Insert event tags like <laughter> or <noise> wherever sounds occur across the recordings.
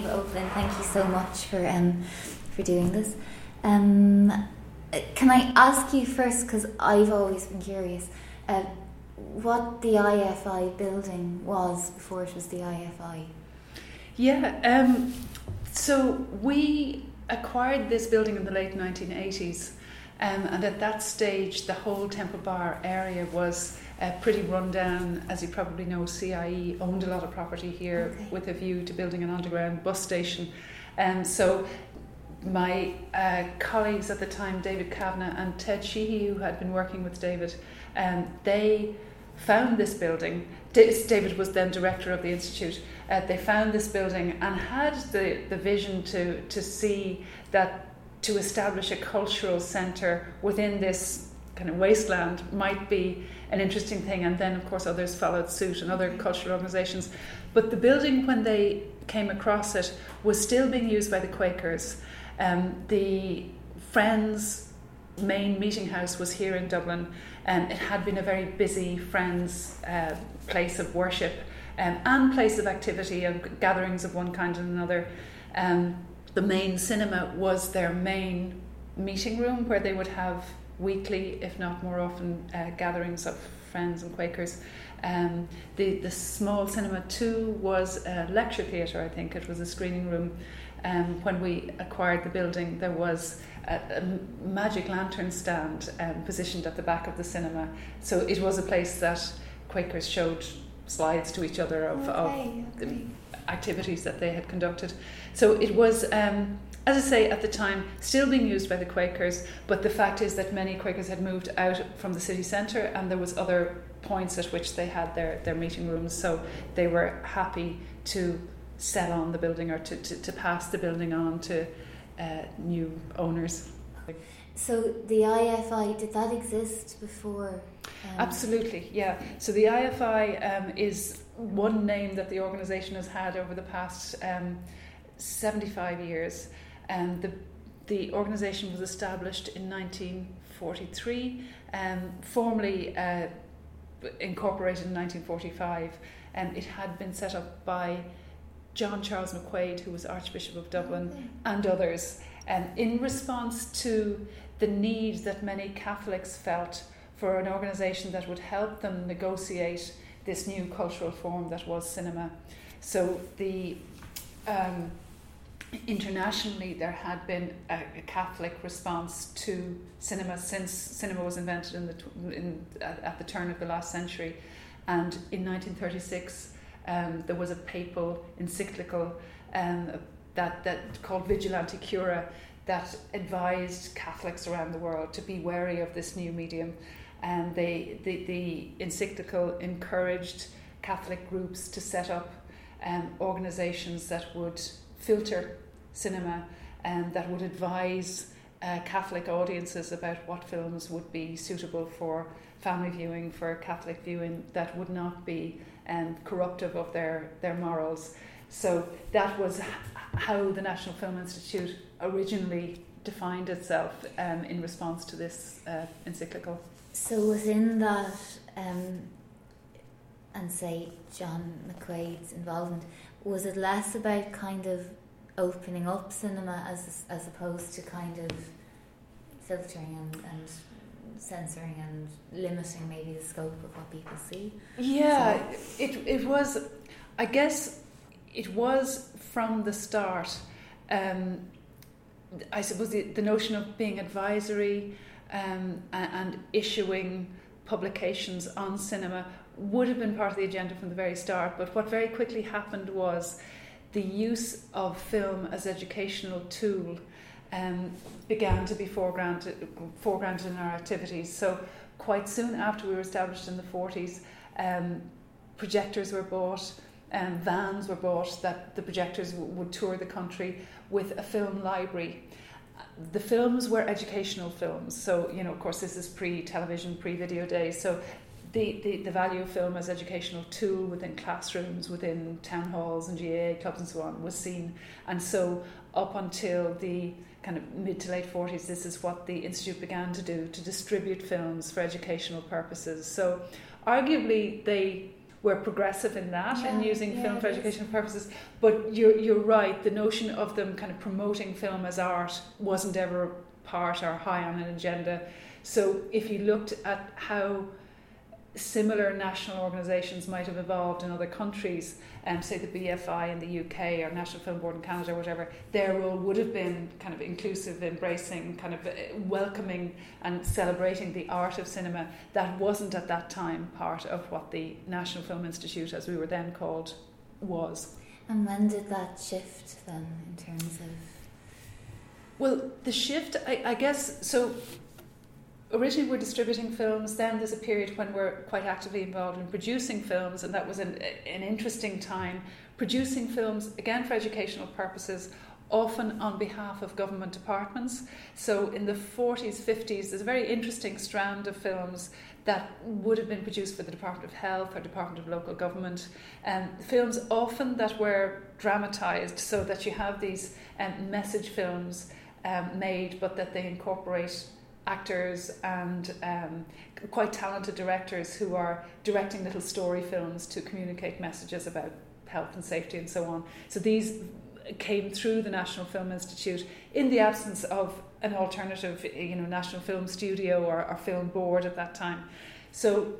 O'Flynn, thank you so much for um, for doing this. Um, can I ask you first, because I've always been curious, uh, what the IFI building was before it was the IFI? Yeah, um, so we acquired this building in the late 1980s, um, and at that stage, the whole Temple Bar area was uh, pretty rundown. As you probably know, CIE owned a lot of property here Okay. with a view to building an underground bus station. Um, so my uh, colleagues at the time, David Kavanagh and Ted Sheehy, who had been working with David, um, they found this building. David was then director of the institute. Uh, they found this building and had the, the vision to, to see that to establish a cultural centre within this kind of wasteland might be an interesting thing. And then, of course, others followed suit and other cultural organisations. But the building, when they came across it, was still being used by the Quakers. Um, the Friends main meeting house was here in Dublin, and it had been a very busy Friends uh, place of worship um, and place of activity and gatherings of one kind and another. Um, the main cinema was their main meeting room where they would have weekly, if not more often, uh, gatherings of friends and Quakers. Um, the, the small cinema too was a lecture theatre, I think. It was a screening room. Um, when we acquired the building, there was a, a magic lantern stand um, positioned at the back of the cinema. So it was a place that Quakers showed slides to each other of, of Okay, the okay. activities that they had conducted. So it was, um, as I say, at the time, still being used by the Quakers, but the fact is that many Quakers had moved out from the city centre and there was other points at which they had their, their meeting rooms, so they were happy to sell on the building or to, to, to pass the building on to uh, new owners. So the IFI, did that exist before? Um, Absolutely, yeah. So the IFI um, is one name that the organisation has had over the past um, 75 years. Um, the, the organisation was established in 1943, um, formally uh, incorporated in 1945, and it had been set up by John Charles McQuaid, who was Archbishop of Dublin, Okay. and others, um, in response to the need that many Catholics felt for an organisation that would help them negotiate this new cultural form that was cinema. So the um, internationally there had been a, a Catholic response to cinema since cinema was invented in the in, at, at the turn of the last century, and in 1936 um, there was a papal encyclical um, that that called Vigilanti Cura that advised Catholics around the world to be wary of this new medium, and they the, the encyclical encouraged Catholic groups to set up um, organisations that would filter cinema and that would advise uh, Catholic audiences about what films would be suitable for family viewing, for Catholic viewing, that would not be um, corruptive of their, their morals. So that was how the National Film Institute originally defined itself um, in response to this uh, encyclical. So within that, um, and say John McQuaid's involvement, was it less about kind of opening up cinema as as opposed to kind of filtering and, and censoring and limiting maybe the scope of what people see? Yeah, it, it was, I guess it was from the start. Um, I suppose the, the notion of being advisory um, and, and issuing publications on cinema would have been part of the agenda from the very start. But what very quickly happened was the use of film as educational tool um, began to be foregrounded, foregrounded in our activities. So quite soon after we were established in the 40s, um, projectors were bought, um, vans were bought that the projectors w- would tour the country with a film library. The films were educational films, so you know, of course, this is pre-television, pre-video days. So the, the, the value of film as educational tool within classrooms, within town halls and GAA clubs and so on was seen. And so up until the kind of mid to late 40s, this is what the Institute began to do, to distribute films for educational purposes. So arguably they we're progressive in that Yeah, and using yeah, film for educational purposes. But you're you're right. The notion of them kind of promoting film as art wasn't ever part or high on an agenda. So if you looked at how similar national organisations might have evolved in other countries, um, say the BFI in the UK or National Film Board in Canada or whatever, their role would have been kind of inclusive, embracing, kind of uh, welcoming and celebrating the art of cinema. That wasn't at that time part of what the National Film Institute, as we were then called, was. And when did that shift then, in terms of? Well, the shift, I, I guess, so originally we're distributing films, then there's a period when we're quite actively involved in producing films, and that was an, an interesting time. Producing films, again for educational purposes, often on behalf of government departments. So in the 40s, 50s, there's a very interesting strand of films that would have been produced for the Department of Health or Department of Local Government. Um, films often that were dramatised so that you have these um, message films um, made, but that they incorporate actors and um, quite talented directors who are directing little story films to communicate messages about health and safety and so on. So these came through the National Film Institute in the absence of an alternative, you know, National Film Studio or, or film board at that time. So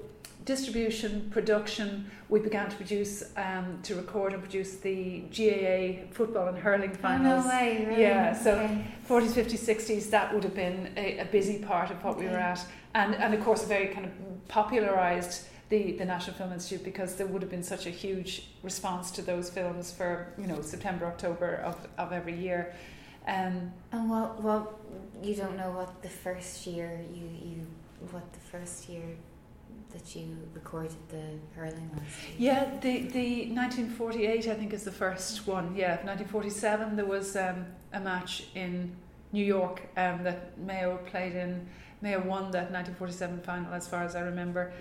distribution, production, we began to produce, um, to record and produce the GAA football and hurling finals. Oh, no way, really? Yeah, so Okay. 40s, 50s, 60s, that would have been a, a busy part of what we were at. And, and of course, very kind of popularised the, the National Film Institute because there would have been such a huge response to those films for, you know, September, October of, of every year. Um, And what, what, you don't know what the first year you, you, what the first year that you recorded the hurling was? yeah, the, the 1948, I think, is the first one. Yeah, 1947, there was um, a match in New York um, that Mayo played in. Mayo won that 1947 final, as far as I remember.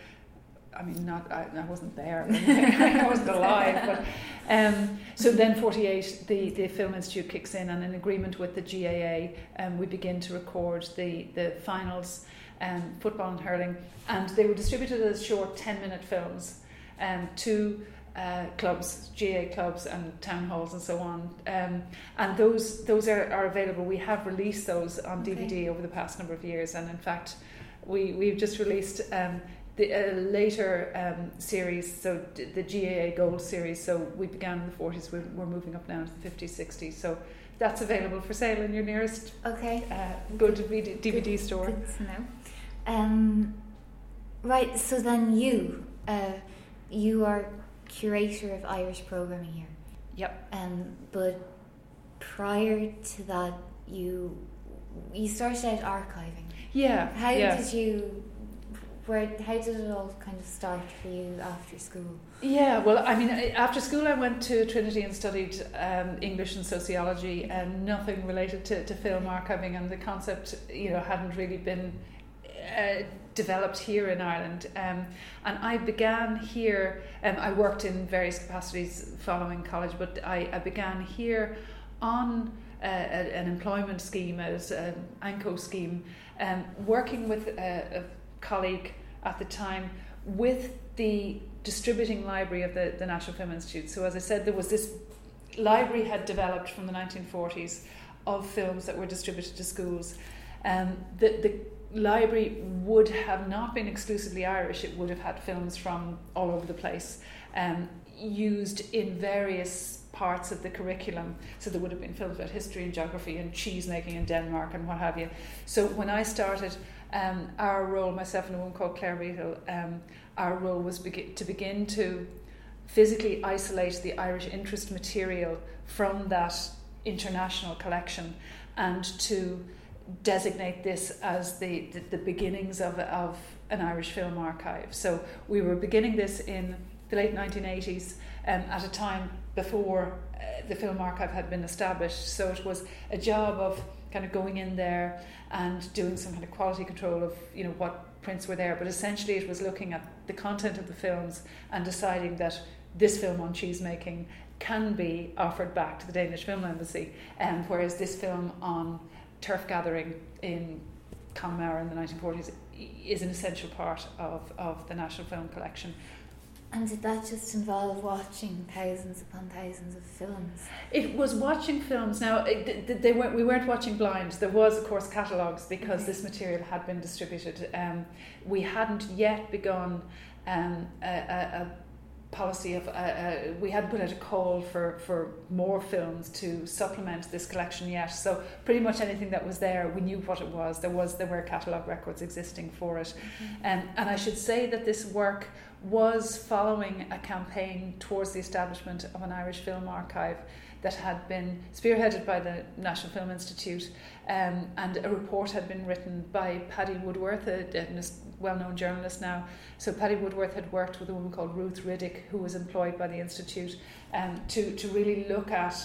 I mean, not I, I wasn't there. <laughs> I wasn't alive. But um, so then, 48, the, the Film Institute kicks in, and in agreement with the GAA, um, we begin to record the the finals, um, football and hurling, and they were distributed as short 10 minute films um, to uh, clubs, GA clubs, and town halls, and so on. Um, and those those are, are available. We have released those on Okay. DVD over the past number of years, and in fact, we we've just released. Um, the uh, later um, series, so d- the GAA Gold series, so we began in the 40s, we're, we're moving up now to the 50s, 60s. So that's available for sale in your nearest Okay. uh, good DVD, DVD store. Good to know. Um, right, so then you, uh, you are curator of Irish programming here. Yep. Um, but prior to that, you you started out archiving. Yeah. How yeah. did you? Where? How did it all kind of start for you after school? Yeah, well, I mean, after school, I went to Trinity and studied um, English and sociology, and nothing related to, to film archiving, and the concept, you know, hadn't really been uh, developed here in Ireland. Um, and I began here. Um, I worked in various capacities following college, but I, I began here on uh, an employment scheme, as an ANCO scheme, um, working with a, a colleague at the time with the distributing library of the, the National Film Institute. So, as I said, there was this library had developed from the 1940s of films that were distributed to schools. Um, the, the library would have not been exclusively Irish, it would have had films from all over the place, um, used in various parts of the curriculum. So there would have been films about history and geography and cheese making in Denmark and what have you. So when I started, um, our role, myself and a woman called Claire Beadle, um, our role was to begin to physically isolate the Irish interest material from that international collection and to designate this as the, the, the beginnings of, of an Irish film archive. So we were beginning this in the late 1980s um, at a time before uh, the film archive had been established. So it was a job of kind of going in there and doing some kind of quality control of you know what prints were there. But essentially, it was looking at the content of the films and deciding that this film on cheese making can be offered back to the Danish Film Embassy, um, whereas this film on turf gathering in Connemara in the 1940s is an essential part of, of the National Film Collection. And did that just involve watching thousands upon thousands of films? It was watching films. Now, it, they weren't, we weren't watching blind. There was, of course, catalogues because this material had been distributed. Um, we hadn't yet begun um, a, a, a policy of uh, uh, we had put out a call for for more films to supplement this collection yet. So pretty much anything that was there we knew what it was. There was there were catalog records existing for it. Mm-hmm. um, and I should say that this work was following a campaign towards the establishment of an Irish film archive that had been spearheaded by the National Film Institute, um, and a report had been written by Paddy Woodworth, a, a well known journalist now. So, Paddy Woodworth had worked with a woman called Ruth Riddick, who was employed by the Institute, um, to, to really look at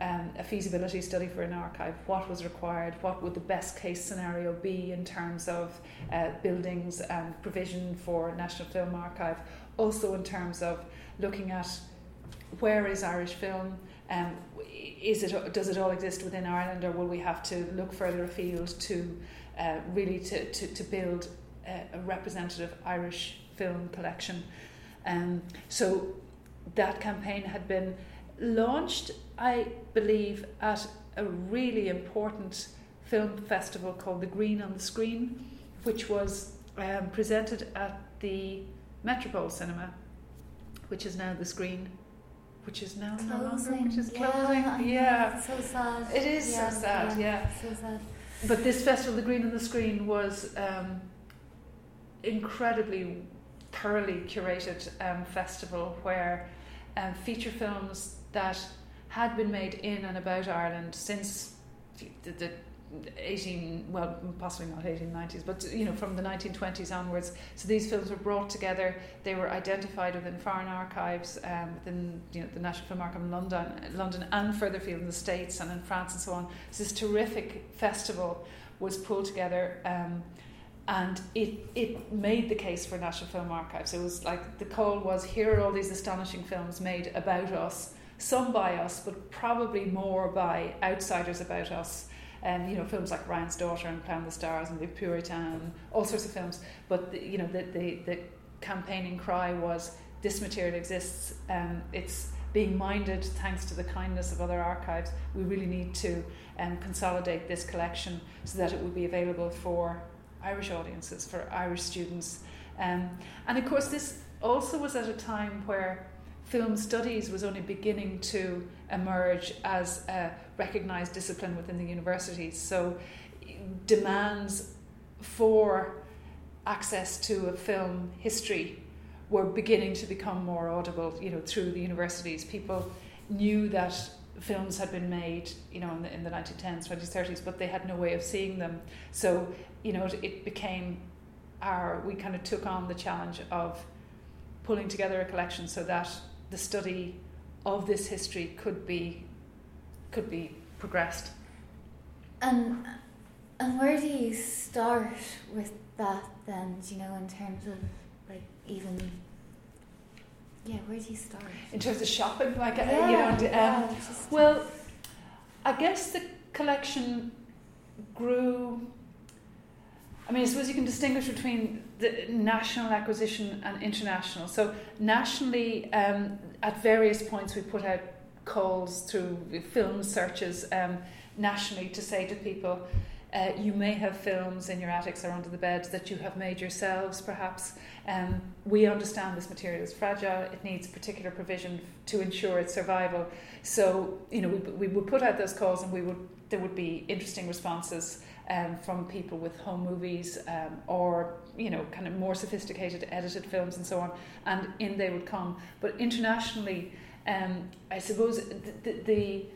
um, a feasibility study for an archive. What was required? What would the best case scenario be in terms of uh, buildings and provision for National Film Archive? Also, in terms of looking at where is Irish film? Um, is it does it all exist within Ireland, or will we have to look further afield to uh, really to, to, to build a, a representative Irish film collection? Um, so that campaign had been launched, I believe, at a really important film festival called the Green on the Screen, which was um, presented at the Metropole Cinema, which is now the Screen, which is now closing. no longer, which is closing. Yeah, yeah. so sad. It is yeah, so sad. Yeah. yeah, so sad. But this festival, the Green on the Screen, was um, incredibly thoroughly curated um, festival where um, feature films that had been made in and about Ireland since the, the 18 well possibly not 1890s but you know from the 1920s onwards so these films were brought together they were identified within foreign archives um, within you know the National Film Archive in London London and further afield in the States and in France and so on so this terrific festival was pulled together um, and it it made the case for National Film Archives. It was like the call was here are all these astonishing films made about us, some by us, but probably more by outsiders about us. Um, you know, films like Ryan's Daughter and Plough and the Stars and The Puritan, all sorts of films. But the, you know, the, the the campaigning cry was this material exists. Um, it's being minded thanks to the kindness of other archives. We really need to um, consolidate this collection so that it will be available for Irish audiences, for Irish students. Um, and of course, this also was at a time where film studies was only beginning to emerge as a recognised discipline within the universities. So, demands for access to a film history were beginning to become more audible, you know, through the universities. People knew that films had been made, you know, in the, in the 1910s, 20s, 30s, but they had no way of seeing them. So, you know, it, it became our, we kind of took on the challenge of pulling together a collection so that the study of this history could be, could be progressed. And, and where do you start with that then, do you know, in terms of like even yeah, where do you start? In terms of shopping, like uh, yeah, you know, um, yeah, well, I guess the collection grew. I mean, I suppose you can distinguish between the national acquisition and international. So nationally, um, at various points, we put out calls through film searches um, nationally to say to people, uh, you may have films in your attics or under the beds that you have made yourselves, perhaps. Um, we understand this material is fragile, it needs particular provision to ensure its survival. So, you know, we, we would put out those calls and we would there would be interesting responses um, from people with home movies um, or, you know, kind of more sophisticated edited films and so on, and in they would come. But internationally, um, I suppose the, the, the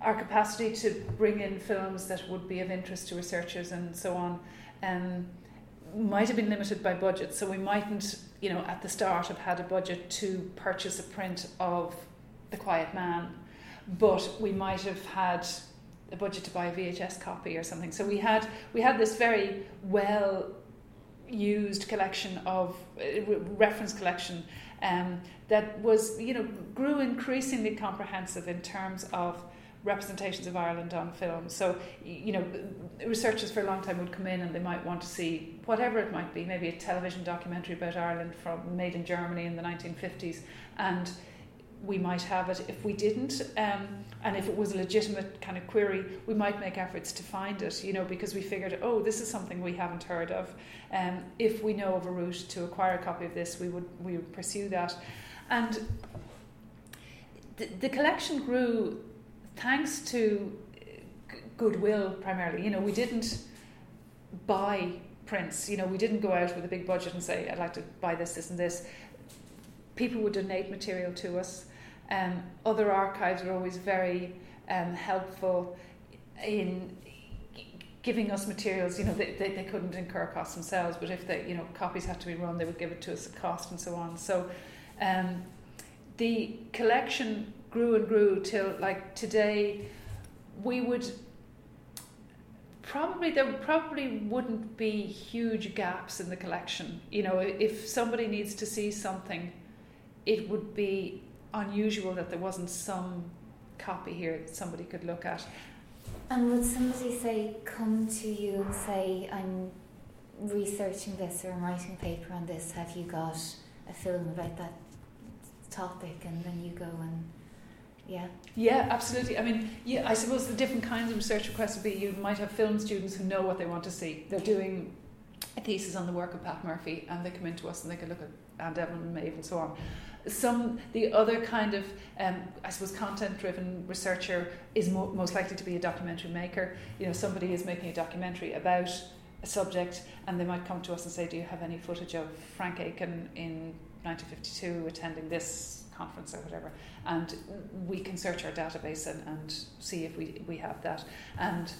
our capacity to bring in films that would be of interest to researchers and so on um, might have been limited by budget. So we mightn't, you know, at the start have had a budget to purchase a print of The Quiet Man, but we might have had a budget to buy a VHS copy or something. So we had we had this very well used collection of uh, reference collection um, that was you know grew increasingly comprehensive in terms of representations of Ireland on film. So, you know, researchers for a long time would come in and they might want to see whatever it might be, maybe a television documentary about Ireland from made in Germany in the 1950s, and we might have it. If we didn't, um, and if it was a legitimate kind of query, we might make efforts to find it, you know, because we figured, oh, this is something we haven't heard of. Um, if we know of a route to acquire a copy of this, we would we would pursue that, and the, the collection grew thanks to goodwill primarily. You know, we didn't buy prints. You know, we didn't go out with a big budget and say, I'd like to buy this, this, and this. People would donate material to us. Um, other archives were always very um, helpful in giving us materials. You know, they, they, they couldn't incur costs themselves, but if the you know copies had to be run, they would give it to us at cost and so on. So um, the collection grew and grew till like today we would probably there probably wouldn't be huge gaps in the collection you know if somebody needs to see something it would be unusual that there wasn't some copy here that somebody could look at and would somebody say come to you and say i'm researching this or i'm writing a paper on this have you got a film about that topic and then you go and yeah. Yeah, absolutely. I mean, yeah, I suppose the different kinds of research requests would be you might have film students who know what they want to see. They're doing a thesis on the work of Pat Murphy and they come into us and they can look at Anne Devlin and Maeve and so on. Some the other kind of um, I suppose content driven researcher is mo- most likely to be a documentary maker. You know, somebody is making a documentary about a subject and they might come to us and say, Do you have any footage of Frank Aiken in 1952 attending this conference or whatever, and we can search our database and, and see if we, we have that. And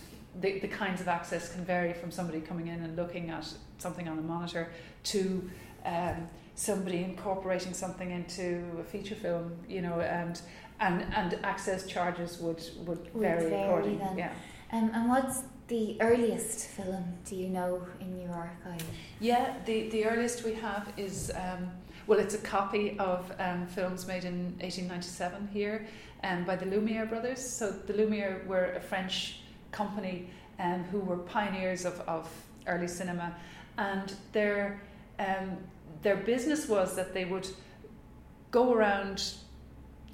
the, the kinds of access can vary from somebody coming in and looking at something on a monitor to um, somebody incorporating something into a feature film, you know, and and and access charges would would, would vary, vary accordingly. Yeah. Um, and what's the earliest film do you know in your archive? Yeah, the the earliest we have is. Um, well, it's a copy of um, films made in 1897 here um, by the Lumiere brothers. So the Lumiere were a French company um, who were pioneers of, of early cinema, and their um, their business was that they would go around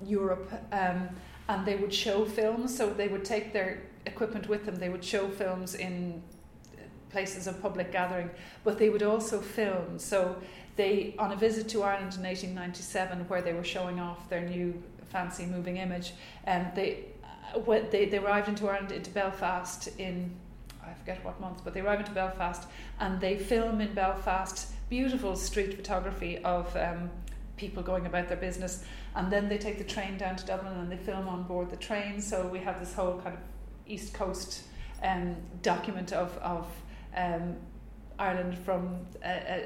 Europe um, and they would show films. So they would take their equipment with them. They would show films in places of public gathering, but they would also film. So they on a visit to Ireland in 1897, where they were showing off their new fancy moving image, and they uh, they, they arrived into Ireland into Belfast in I forget what month, but they arrived into Belfast and they film in Belfast beautiful street photography of um, people going about their business, and then they take the train down to Dublin and they film on board the train. So we have this whole kind of East Coast um, document of of um, Ireland from uh, uh,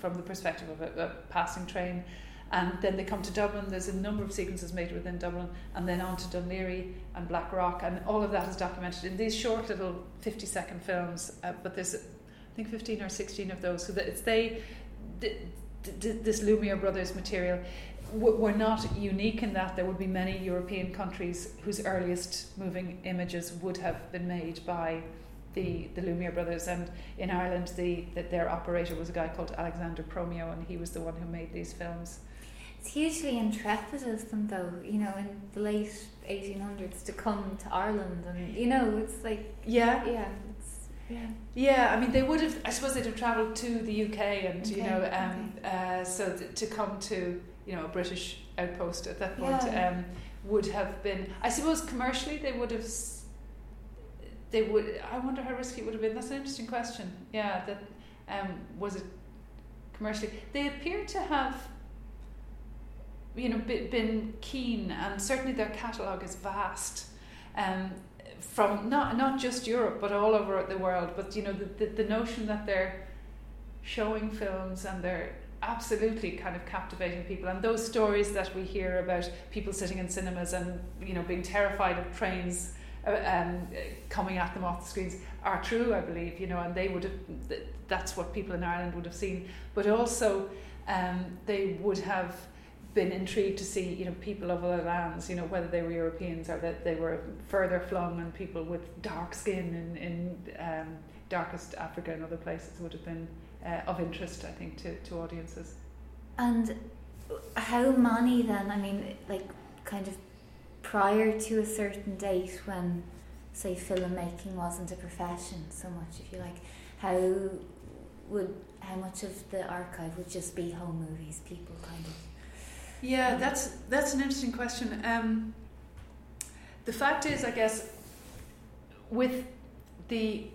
from the perspective of a, a, passing train. And then they come to Dublin. There's a number of sequences made within Dublin, and then on to Laoghaire and Blackrock, and all of that is documented in these short little 50 second films. Uh, but there's, I think, 15 or 16 of those. So that it's they, the, the, this Lumiere Brothers material were not unique in that there would be many European countries whose earliest moving images would have been made by the, the Lumiere brothers. And in Ireland, the, the, their operator was a guy called Alexander Promio, and he was the one who made these films. It's hugely intrepid of them, though, you know, in the late 1800s to come to Ireland. And, you know, it's like. Yeah. Yeah. Yeah. Yeah, I mean, they would have, I suppose they'd have travelled to the UK and, okay, you know, um, okay. uh, so th- to come to, you know, a British outpost at that point yeah. um, would have been, I suppose commercially they would have they would. I wonder how risky it would have been. That's an interesting question. Yeah, that um, was it commercially. They appear to have, you know, been keen, and certainly their catalogue is vast. Um, from not not just Europe but all over the world. But you know, the, the, the notion that they're showing films and they're absolutely kind of captivating people and those stories that we hear about people sitting in cinemas and you know being terrified of trains uh, um, coming at them off the screens are true, I believe, you know, and they would have, that's what people in Ireland would have seen. But also, um, they would have been intrigued to see you know people of other lands you know whether they were Europeans or that they were further flung and people with dark skin in, in um, darkest Africa and other places would have been uh, of interest I think to, to audiences. And how many then I mean like kind of prior to a certain date when say filmmaking wasn't a profession so much if you like how would how much of the archive would just be home movies people kind of yeah, that's that's an interesting question. Um, the fact is, I guess, with the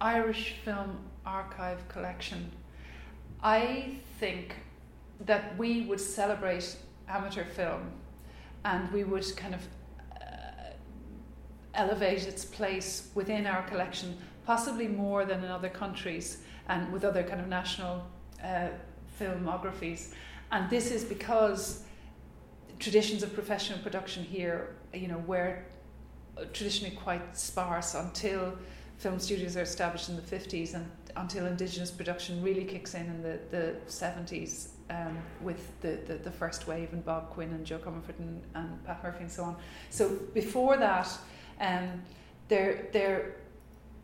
Irish Film Archive collection, I think that we would celebrate amateur film, and we would kind of uh, elevate its place within our collection, possibly more than in other countries and with other kind of national uh, filmographies and this is because traditions of professional production here, you know, were traditionally quite sparse until film studios are established in the 50s and until indigenous production really kicks in in the, the 70s um, with the, the, the, first wave and Bob Quinn and Joe Comerford and, and Pat Murphy and so on. So before that, um, there, there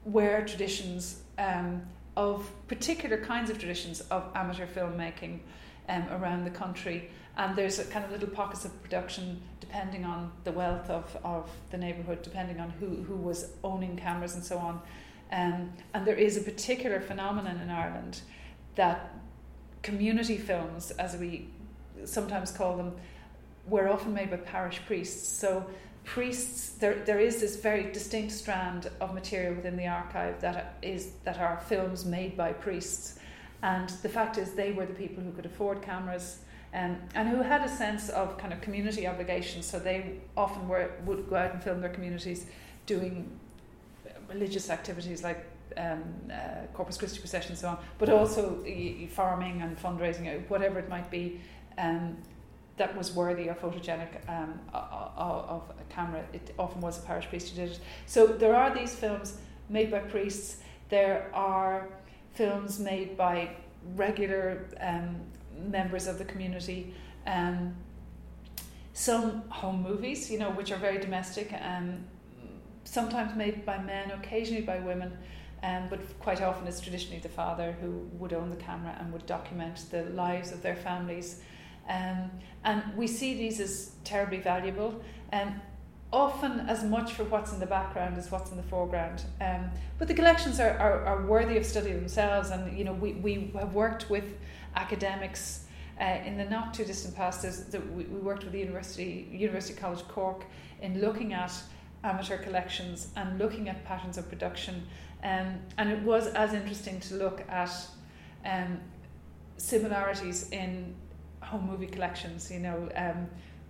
were traditions um, of particular kinds of traditions of amateur filmmaking um, around the country. And there's a kind of little pockets of production depending on the wealth of, of the neighbourhood, depending on who, who was owning cameras and so on. Um, and there is a particular phenomenon in Ireland that community films, as we sometimes call them, were often made by parish priests. So priests, there, there is this very distinct strand of material within the archive that is that are films made by priests. And the fact is, they were the people who could afford cameras um, and who had a sense of kind of community obligation. So they often were, would go out and film their communities doing religious activities like um, uh, Corpus Christi procession and so on, but also farming and fundraising, uh, whatever it might be. Um, that was worthy or photogenic um, of a camera. It often was a parish priest who did it. So there are these films made by priests. There are films made by regular um, members of the community. Um, some home movies, you know, which are very domestic, um, sometimes made by men, occasionally by women, um, but quite often it's traditionally the father who would own the camera and would document the lives of their families. Um, and we see these as terribly valuable. Um, often as much for what's in the background as what's in the foreground. Um, but the collections are, are, are, worthy of study themselves, and you know we, we have worked with academics uh, in the not too distant past. The, we, we worked with the University University College Cork in looking at amateur collections and looking at patterns of production, um, and it was as interesting to look at um, similarities in home movie collections. You know.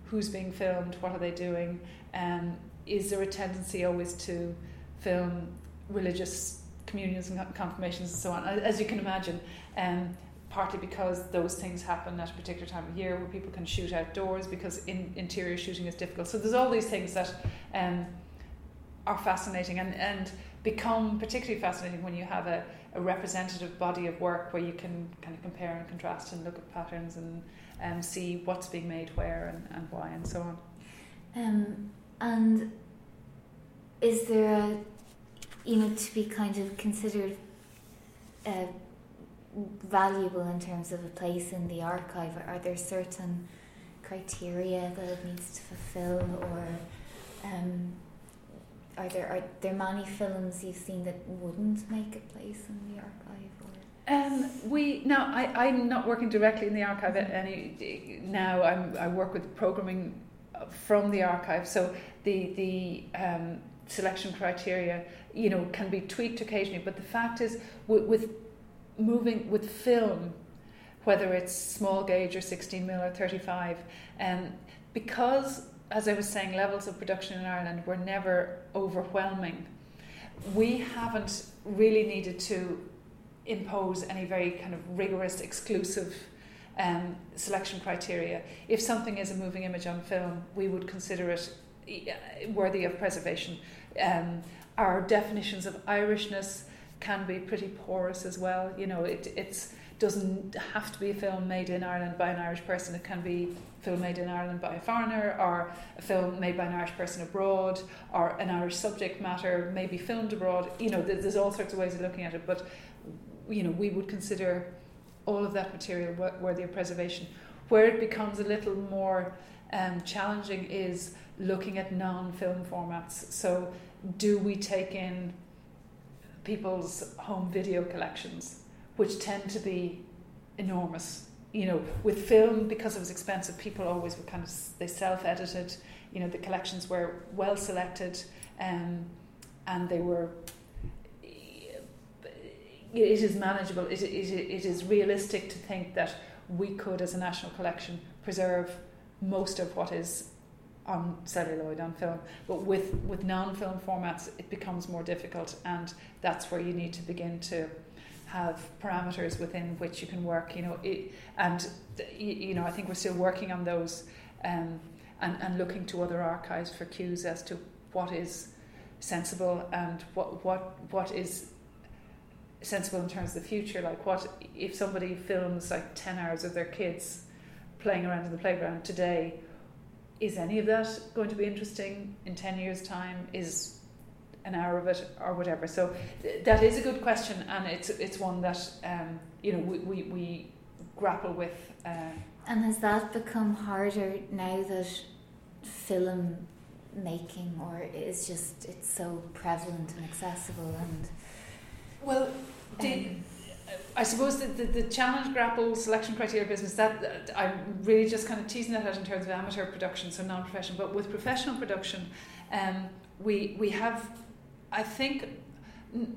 Who's being filmed, what are they doing, um, is there a tendency always to film religious communions and confirmations and so on? As you can imagine, um, partly because those things happen at a particular time of year where people can shoot outdoors because in, interior shooting is difficult. So there's all these things that um, are fascinating and, and become particularly fascinating when you have a, a representative body of work where you can kind of compare and contrast and look at patterns and um, see what's being made where and, and why and so on. Um, and is there a, you know, to be kind of considered uh, valuable in terms of a place in the archive? Are there certain criteria that it needs to fulfill, or um, are there are there many films you've seen that wouldn't make a place in the archive? Um, we now I, I'm not working directly in the archive any now. I'm I work with programming from the archive, so the the um, selection criteria you know can be tweaked occasionally. But the fact is, with, with moving with film, whether it's small gauge or 16 mil or 35, and um, because as I was saying, levels of production in Ireland were never overwhelming. We haven't really needed to impose any very kind of rigorous, exclusive um, selection criteria. If something is a moving image on film, we would consider it uh, worthy of preservation. Um, our definitions of Irishness can be pretty porous as well. You know, it, it's doesn't have to be a film made in Ireland by an Irish person. It can be a film made in Ireland by a foreigner, or a film made by an Irish person abroad, or an Irish subject matter, maybe filmed abroad. You know, there's all sorts of ways of looking at it. But you know, we would consider all of that material worthy of preservation. Where it becomes a little more um, challenging is looking at non-film formats. So, do we take in people's home video collections, which tend to be enormous? You know, with film because it was expensive, people always were kind of they self-edited. You know, the collections were well selected, um, and they were it is manageable. It, it, it is realistic to think that we could, as a national collection, preserve most of what is on celluloid on film. But with with non-film formats, it becomes more difficult, and that's where you need to begin to have parameters within which you can work. You know, it, and you know, I think we're still working on those, um, and and looking to other archives for cues as to what is sensible and what what what is sensible in terms of the future. Like, what if somebody films like 10 hours of their kids playing around in the playground today? Is any of that going to be interesting in 10 years' time? Is an hour of it or whatever? So, th- that is a good question, and it's, it's one that um, you know we, we, we grapple with. Uh, and has that become harder now that film making or is just it's so prevalent and accessible and well, I suppose the, the, the, challenge grapple selection criteria business that, that, I'm really just kind of teasing that out in terms of amateur production, so non-professional. But with professional production, um, we we have, I think,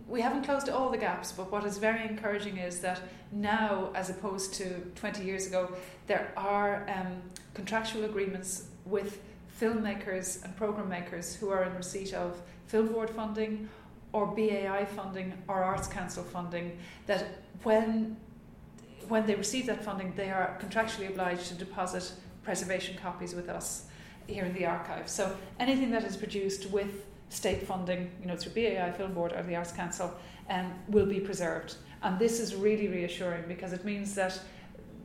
we haven't closed all the gaps. But what is very encouraging is that now, as opposed to 20 years ago, there are um, contractual agreements with filmmakers and program makers who are in receipt of film board funding or BAI funding or Arts Council funding that when when they receive that funding they are contractually obliged to deposit preservation copies with us here in the archive. So anything that is produced with state funding, you know, through BAI Film Board or the Arts Council, um, will be preserved. And this is really reassuring because it means that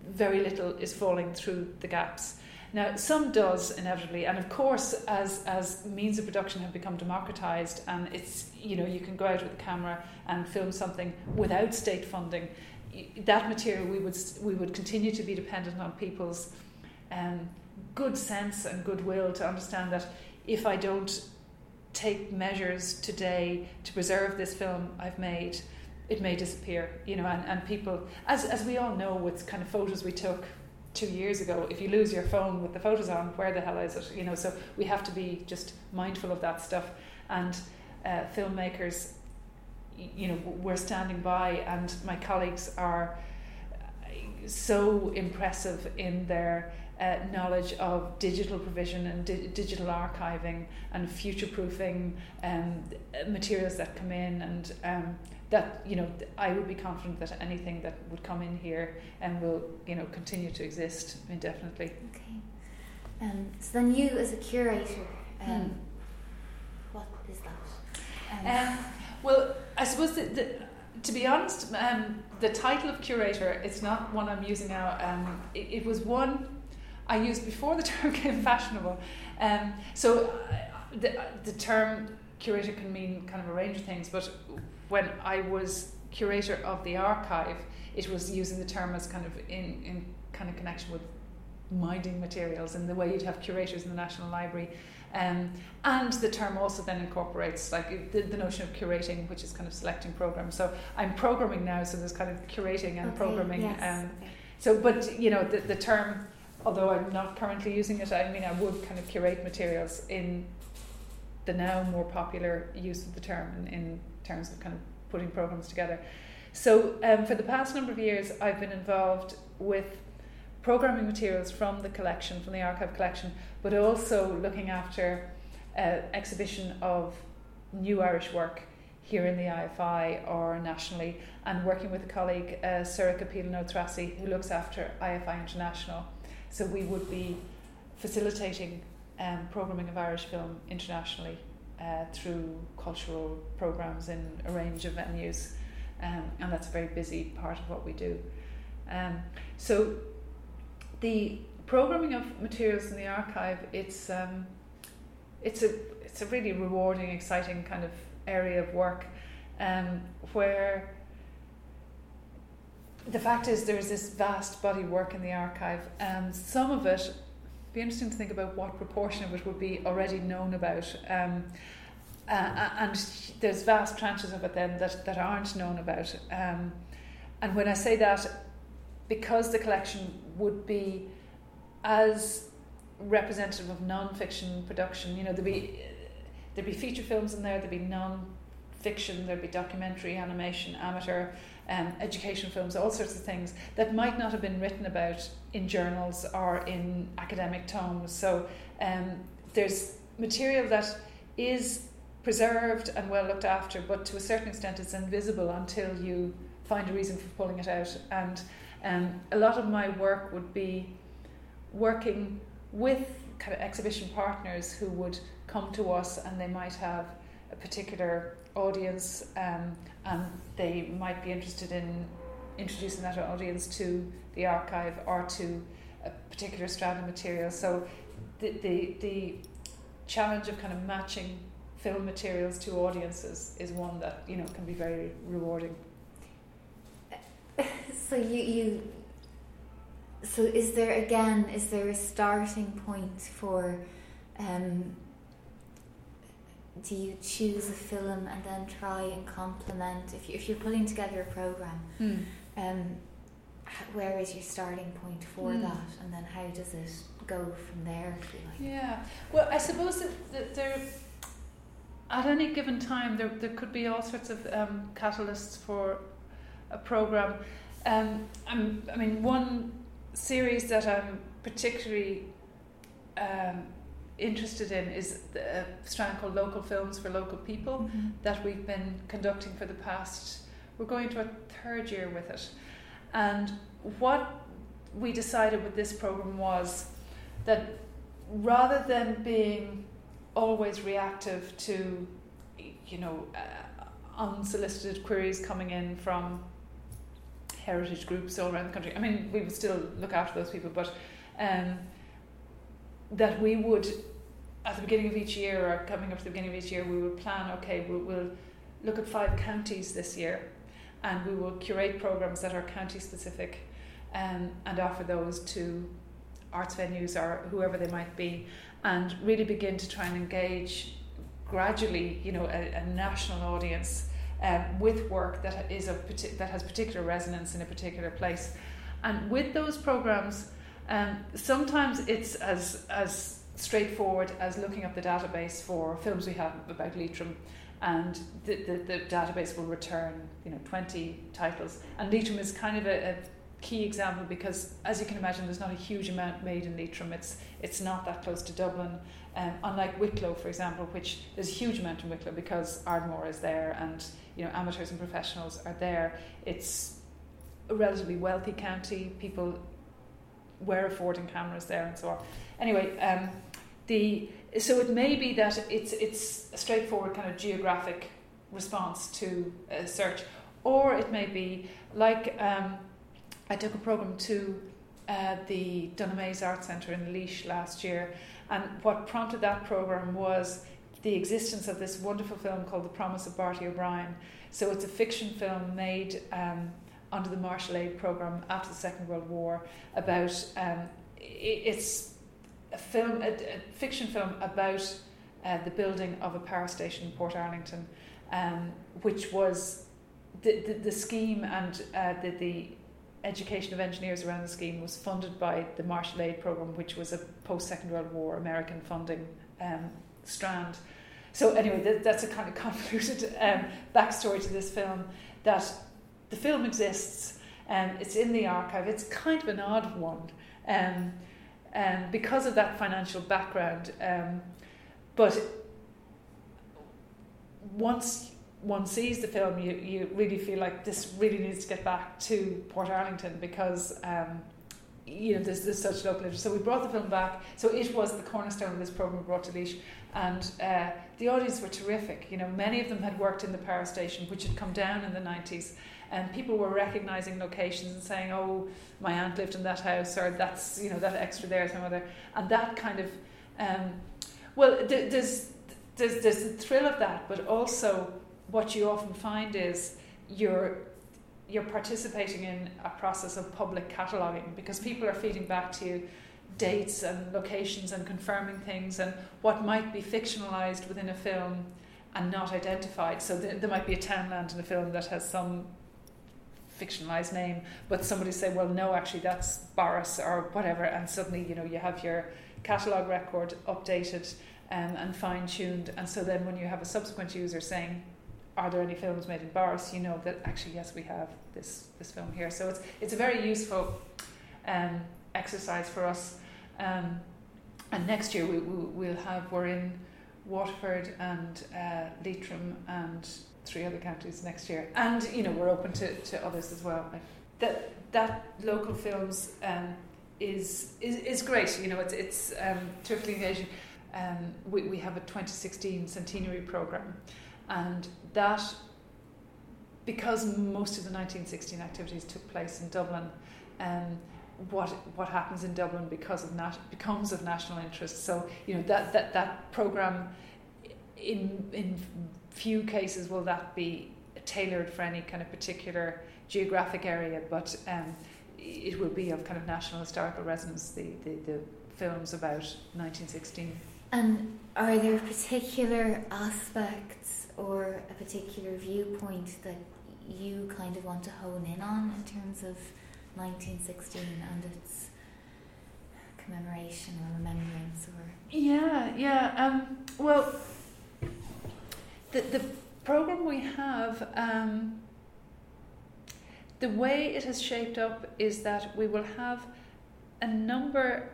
very little is falling through the gaps. Now, some does inevitably, and of course, as as means of production have become democratized, and it's you know you can go out with a camera and film something without state funding. That material we would we would continue to be dependent on people's um, good sense and goodwill to understand that if I don't take measures today to preserve this film I've made, it may disappear. You know, and, and people, as as we all know, with kind of photos we took two years ago, if you lose your phone with the photos on, where the hell is it? You know, so we have to be just mindful of that stuff. And uh, filmmakers, you know, we're standing by, and my colleagues are so impressive in their uh, knowledge of digital provision and di- digital archiving and future proofing um, materials that come in and um, that you know I would be confident that anything that would come in here and um, will you know continue to exist indefinitely. Okay. Um, so then you as a curator, um, hmm. what is that? Um, um, well, I suppose that the, to be honest, um, the title of curator it's not one I'm using now. Um, it, it was one I used before the <laughs> term became fashionable. Um, so uh, the, the term curator can mean kind of a range of things, but when I was curator of the archive, it was using the term as kind of in, in kind of connection with minding materials and the way you'd have curators in the National Library. Um, and the term also then incorporates like the, the notion of curating, which is kind of selecting programs. So I'm programming now, so there's kind of curating and okay, programming. Yes, um, okay. So, but you know, the, the term, although I'm not currently using it, I mean, I would kind of curate materials in the now more popular use of the term in, in terms of kind of putting programs together. So, um, for the past number of years, I've been involved with programming materials from the collection, from the archive collection, but also looking after uh, exhibition of new Irish work here in the IFI or nationally, and working with a colleague, uh, Surika Pilano who looks after IFI International. So we would be facilitating um, programming of Irish film internationally uh, through cultural programs in a range of venues, um, and that's a very busy part of what we do. Um, so the programming of materials in the archive, it's um, it's a it's a really rewarding, exciting kind of area of work, um, where the fact is there's this vast body of work in the archive, and some of it be interesting to think about what proportion of it would be already known about. Um, uh, and there's vast tranches of it then that, that aren't known about. Um, and when I say that, because the collection would be as representative of non-fiction production, you know, there'd be there'd be feature films in there, there'd be non-fiction, there'd be documentary, animation, amateur, um, education films, all sorts of things that might not have been written about in journals or in academic tomes. So um, there's material that is preserved and well looked after, but to a certain extent it's invisible until you find a reason for pulling it out. And um, a lot of my work would be working with kind of exhibition partners who would come to us and they might have a particular audience um, and they might be interested in introducing that audience to the archive or to a particular strand of material. So the, the, the challenge of kind of matching film materials to audiences is one that you know can be very rewarding. <laughs> So you you so is there again is there a starting point for um, do you choose a film and then try and complement if, you, if you're putting together a program mm. um, where is your starting point for mm. that and then how does it go from there if you like yeah well I suppose that, that there at any given time there, there could be all sorts of um, catalysts for a program um, I'm, I mean one series that I'm particularly um, interested in is a strand called Local Films for Local People mm-hmm. that we've been conducting for the past, we're going to a third year with it. And what we decided with this program was that rather than being always reactive to, you know, uh, unsolicited queries coming in from heritage groups all around the country, I mean, we would still look after those people, but um, that we would at the beginning of each year or coming up to the beginning of each year we would plan okay we'll, we'll look at five counties this year and we will curate programs that are county specific um, and offer those to arts venues or whoever they might be and really begin to try and engage gradually you know a, a national audience um, with work that is of that has particular resonance in a particular place. And with those programs um, sometimes it's as as straightforward as looking up the database for films we have about Leitrim and the, the, the database will return you know 20 titles. And Leitrim is kind of a, a key example because as you can imagine there's not a huge amount made in Leitrim. It's it's not that close to Dublin. Um, unlike Wicklow for example which there's a huge amount in Wicklow because Ardmore is there and you know amateurs and professionals are there. It's a relatively wealthy county. People were affording cameras there and so on. Anyway, um, the so it may be that it's it's a straightforward kind of geographic response to a search, or it may be like um, I took a program to uh, the Dunamaise Art Centre in Laois last year, and what prompted that program was the existence of this wonderful film called The Promise of Barty O'Brien. So it's a fiction film made um, under the Marshall Aid program after the Second World War about um, it's a film, a, a fiction film about uh, the building of a power station in Portarlington, um, which was the, the, the scheme and uh, the, the education of engineers around the scheme was funded by the Marshall Aid program, which was a post Second World War American funding um, strand. So anyway, th- that's a kind of <laughs> convoluted um, backstory to this film that the film exists, and um, it's in the archive. It's kind of an odd one, um, um, because of that financial background. Um, but once one sees the film, you, you really feel like this really needs to get back to Portarlington because um, you know there's, there's such local interest. So we brought the film back. So it was the cornerstone of this program brought to Laois, and uh, the audience were terrific. You know, many of them had worked in the power station, which had come down in the nineties. and people were recognizing locations and saying, "Oh, my aunt lived in that house," or "That's you know that extra there my mother," and that kind of um, well, there's there's there's the thrill of that, but also what you often find is you're you're participating in a process of public cataloguing because people are feeding back to you dates and locations and confirming things and what might be fictionalized within a film and not identified. So th- there might be a townland in a film that has some fictionalized name, but somebody say, well, no, actually that's Borris or whatever, and suddenly you know you have your catalogue record updated um, and fine tuned, and so then when you have a subsequent user saying, are there any films made in Borris? You know that actually yes, we have this this film here. So it's it's a very useful um, exercise for us. Um, and next year we, we will have we're in Waterford and uh, Leitrim and three other counties next year, and you know we're open to, to others as well. That that local films um, is, is is great. You know it's it's um, terrifically engaging. Um, we we have a 2016 centenary program, and that because most of the 1916 activities took place in Dublin. Um, what what happens in Dublin because of nat- becomes of national interest. So you know that that that program, in in few cases will that be tailored for any kind of particular geographic area, but um, it will be of kind of national historical resonance. The the, the films about 1916. And are there particular aspects or a particular viewpoint that you kind of want to hone in on in terms of 1916 and its commemoration or remembrance or yeah yeah um, well the, the program we have um, the way it has shaped up is that we will have a number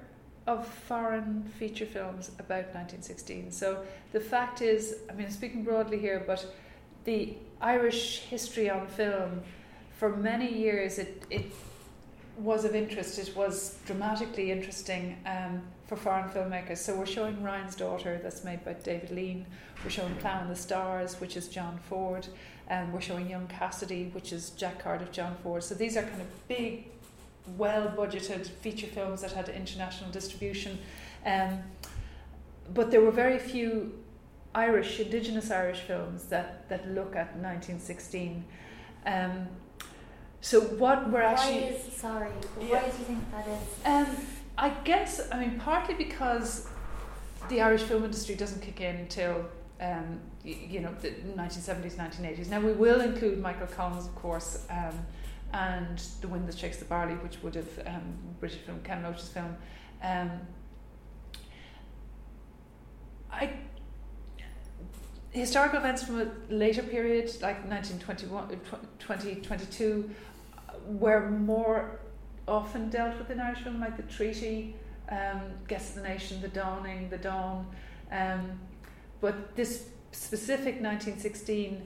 of foreign feature films about 1916 so the fact is i mean speaking broadly here but the irish history on film for many years it, it was of interest. It was dramatically interesting um, for foreign filmmakers. So we're showing Ryan's Daughter, that's made by David Lean. We're showing Plough and the Stars, which is John Ford. And um, we're showing Young Cassidy, which is Jack Cardiff, John Ford. So these are kind of big, well budgeted feature films that had international distribution. Um, but there were very few Irish, indigenous Irish films that, that look at 1916. Um, so what we're actually why is sorry yeah. why do you think that is? Um, I guess I mean partly because the Irish film industry doesn't kick in until um, you, you, know the 1970s 1980s. Now we will include Michael Collins of course um, and The Wind That Shakes the Barley which would have um, British film Ken Loach's film. Um, I historical events from a later period like 1921 2022 were more often dealt with in Irish film, like the treaty, um, Guest of the Nation, the Dawning, the Dawn. Um, but this specific 1916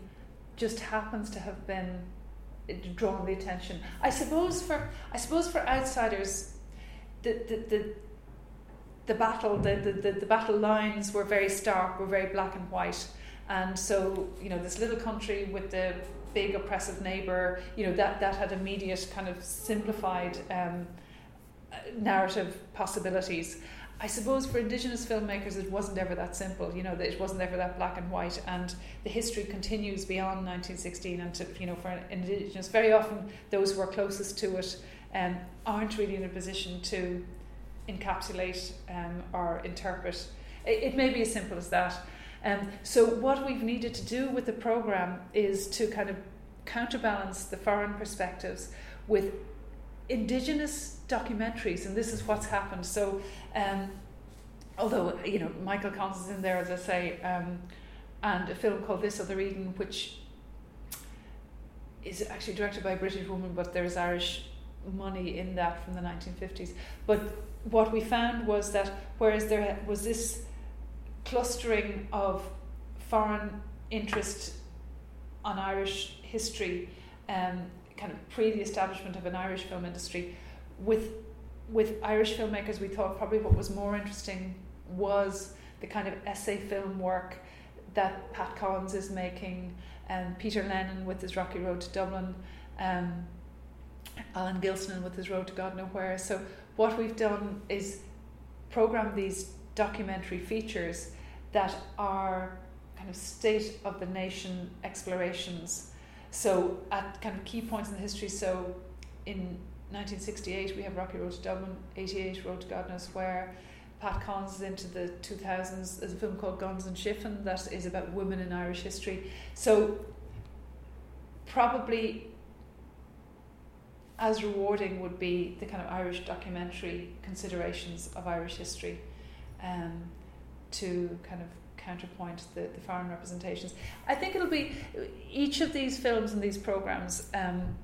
just happens to have been drawn the attention. I suppose for I suppose for outsiders, the the the, the battle the, the, the, the battle lines were very stark, were very black and white. And so, you know, this little country with the big oppressive neighbor, you know, that, that had immediate kind of simplified um, narrative possibilities. I suppose for Indigenous filmmakers, it wasn't ever that simple. You know, it wasn't ever that black and white, and the history continues beyond 1916. And to, you know, for Indigenous, very often those who are closest to it um, aren't really in a position to encapsulate um, or interpret. It, it may be as simple as that. Um, so what we've needed to do with the program is to kind of counterbalance the foreign perspectives with indigenous documentaries, and this is what's happened. So, um, although you know Michael is in there, as I say, um, and a film called This Other Eden, which is actually directed by a British woman, but there's Irish money in that from the 1950s. But what we found was that whereas there was this clustering of foreign interest on Irish history, um, kind of pre the establishment of an Irish film industry. With with Irish filmmakers, we thought probably what was more interesting was the kind of essay film work that Pat Collins is making, and Peter Lennon with his Rocky Road to Dublin, um, Alan Gilsenan with his Road to God Knows Where. So what we've done is program these documentary features that are kind of state of the nation explorations. So at kind of key points in the history. So in 1968 we have Rocky Road to Dublin, 88 Road to God knows where. Pat Collins is into the 2000s. There's a film called Guns and Chiffon that is about women in Irish history. So probably as rewarding would be the kind of Irish documentary considerations of Irish history um, to kind of counterpoint the, the foreign representations. I think it'll be each of these films and these programs um,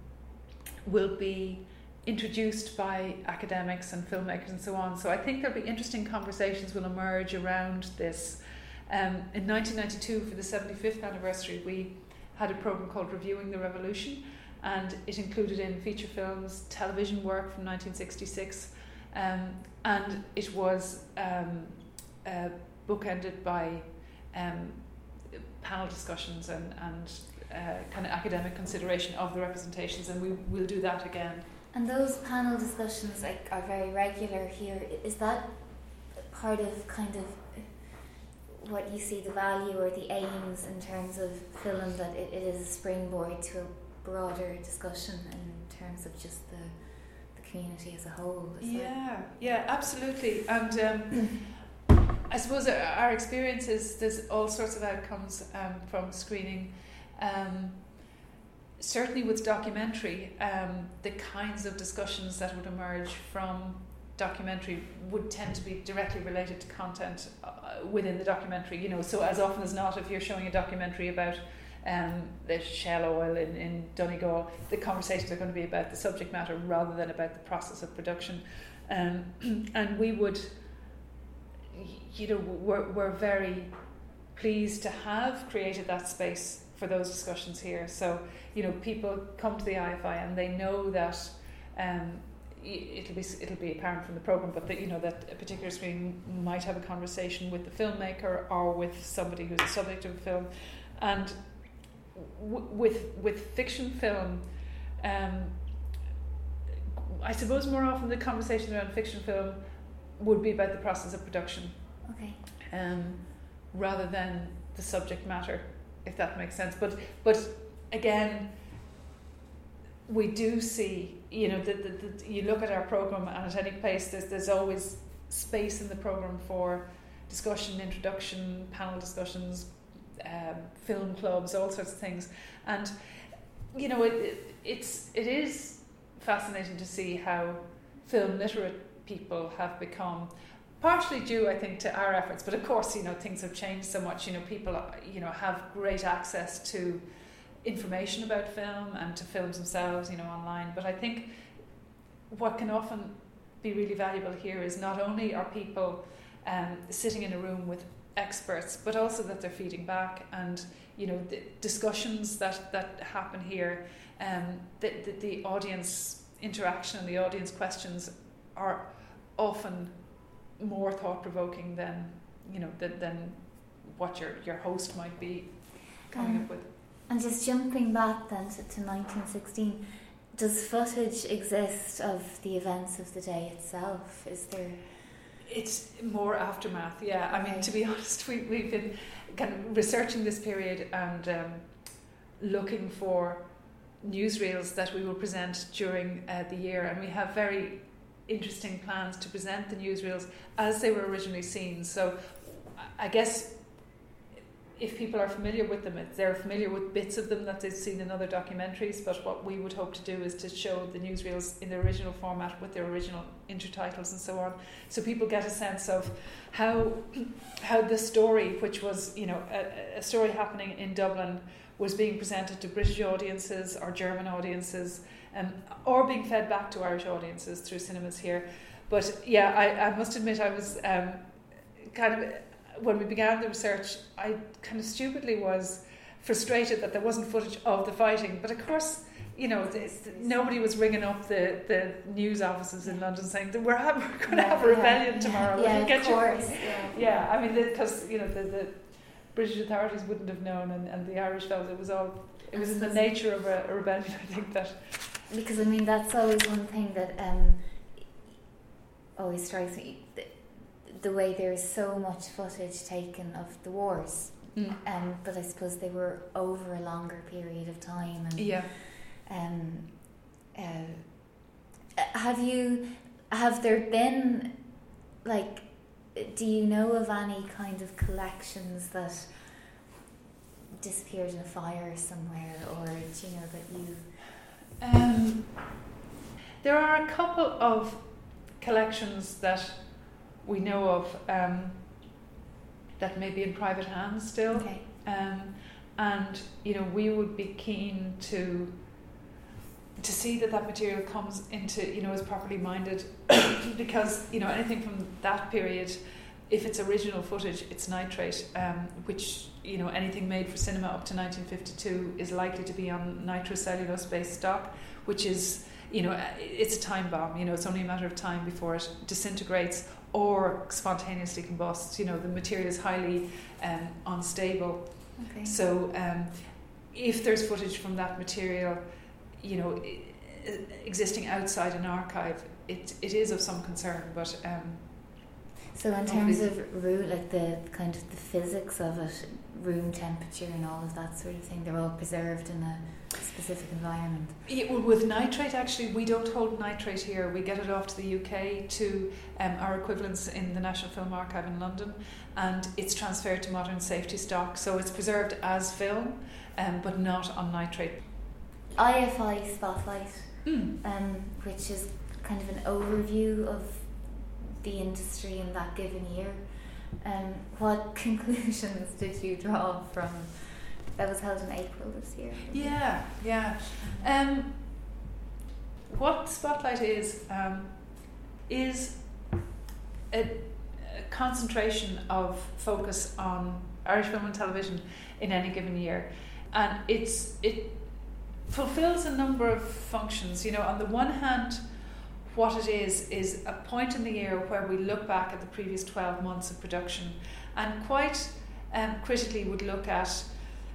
will be introduced by academics and filmmakers and so on. So I think there'll be interesting conversations will emerge around this. Um, in 1992, for the 75th anniversary, we had a program called Reviewing the Revolution, and it included in feature films, television work from 1966, um, and it was uh, bookended by um, panel discussions and, and uh, kind of academic consideration of the representations, and we will do that again. And those panel discussions like are very regular here. Is that part of kind of what you see the value or the aims in terms of film that it, it is a springboard to a broader discussion in terms of just the the community as a whole? yeah, yeah, absolutely. And um, <clears throat> I suppose our experience is there's all sorts of outcomes um, from screening. Um, certainly with documentary, um, the kinds of discussions that would emerge from documentary would tend to be directly related to content uh, within the documentary. You know, so as often as not, if you're showing a documentary about um, the shell oil in, in Donegal, the conversations are going to be about the subject matter rather than about the process of production. Um, <clears throat> and we would, you know, we're, we're very pleased to have created that space for those discussions here. So, you know, people come to the IFI and they know that um, it'll be it'll be apparent from the program, but that you know that a particular screen might have a conversation with the filmmaker or with somebody who's a subject of a film, and w- with with fiction film. Um, I suppose more often the conversation around fiction film would be about the process of production. Okay. Um, rather than the subject matter if that makes sense. But but again, we do see, you know, that you look at our program and at any place, there's there's always space in the program for discussion, introduction, panel discussions, um, film clubs, all sorts of things, and you know, it, it it's it is fascinating to see how film literate people have become partially due, I think, to our efforts. But of course, you know, things have changed so much. You know, people, you know, have great access to information about film and to films themselves, you know, online. But I think what can often be really valuable here is not only are people um, sitting in a room with experts, but also that they're feeding back and you know the discussions that that happen here, um, the, the the audience interaction and the audience questions are often more thought provoking than you know than, than what your your host might be coming um, up with. And just jumping back then to, to 1916, does footage exist of the events of the day itself? Is there? It's more aftermath, yeah. I mean, to be <laughs> honest, we, we've been kind of researching this period and um, looking for newsreels that we will present during uh, the year, and we have very interesting plans to present the newsreels as they were originally seen. So I guess if people are familiar with them, they're familiar with bits of them that they've seen in other documentaries. But what we would hope to do is to show the newsreels in the original format with their original intertitles and so on, so people get a sense of how <clears throat> how the story, which was you know a, a story happening in Dublin, was being presented to British audiences or German audiences um, or being fed back to Irish audiences through cinemas here. But yeah, I, I must admit I was um, kind of when we began the research, I kind of stupidly was frustrated that there wasn't footage of the fighting. But of course, you know, nobody was ringing up the, the news offices in London saying that we're, <laughs> we're going to have a rebellion tomorrow. Yeah, of course. <laughs> yeah. yeah, I mean, because you know the, the British authorities wouldn't have known, and, and the Irish felt it was all. It was in the nature of a, a rebellion. <laughs> I think that because I mean that's always one thing that um, always strikes me. The, the way there is so much footage taken of the wars, mm. um, but I suppose they were over a longer period of time. And, yeah. Um, uh, have you? Have there been like? Do you know of any kind of collections that disappeared in a fire somewhere, or do you know that you? Um, there are a couple of collections that we know of um, that may be in private hands still. Okay. Um, and you know we would be keen to to see that that material comes into you know is properly minded <coughs> because you know anything from that period if it's original footage it's nitrate um, which you know anything made for cinema up to 1952 is likely to be on nitrocellulose based stock which is you know it's a time bomb you know it's only a matter of time before it disintegrates or spontaneously combusts you know the material is highly um, unstable okay. so um, if there's footage from that material you know, existing outside an archive, it, it is of some concern, but. Um, so, in terms of room, like the kind of the physics of it, room temperature and all of that sort of thing, they're all preserved in a specific environment. Yeah, well, with nitrate, actually, we don't hold nitrate here. We get it off to the UK to um, our equivalents in the National Film Archive in London, and it's transferred to modern safety stock. So it's preserved as film, um, but not on nitrate. IFI Spotlight, mm. um, which is kind of an overview of the industry in that given year. Um, what <laughs> conclusions did you draw from that was held in April this year? Yeah, yeah. Um, what Spotlight is um, is a, a, concentration of focus on Irish film and television in any given year, and it's it fulfills a number of functions. You know, on the one hand, what it is is a point in the year where we look back at the previous 12 months of production and quite um, critically would look at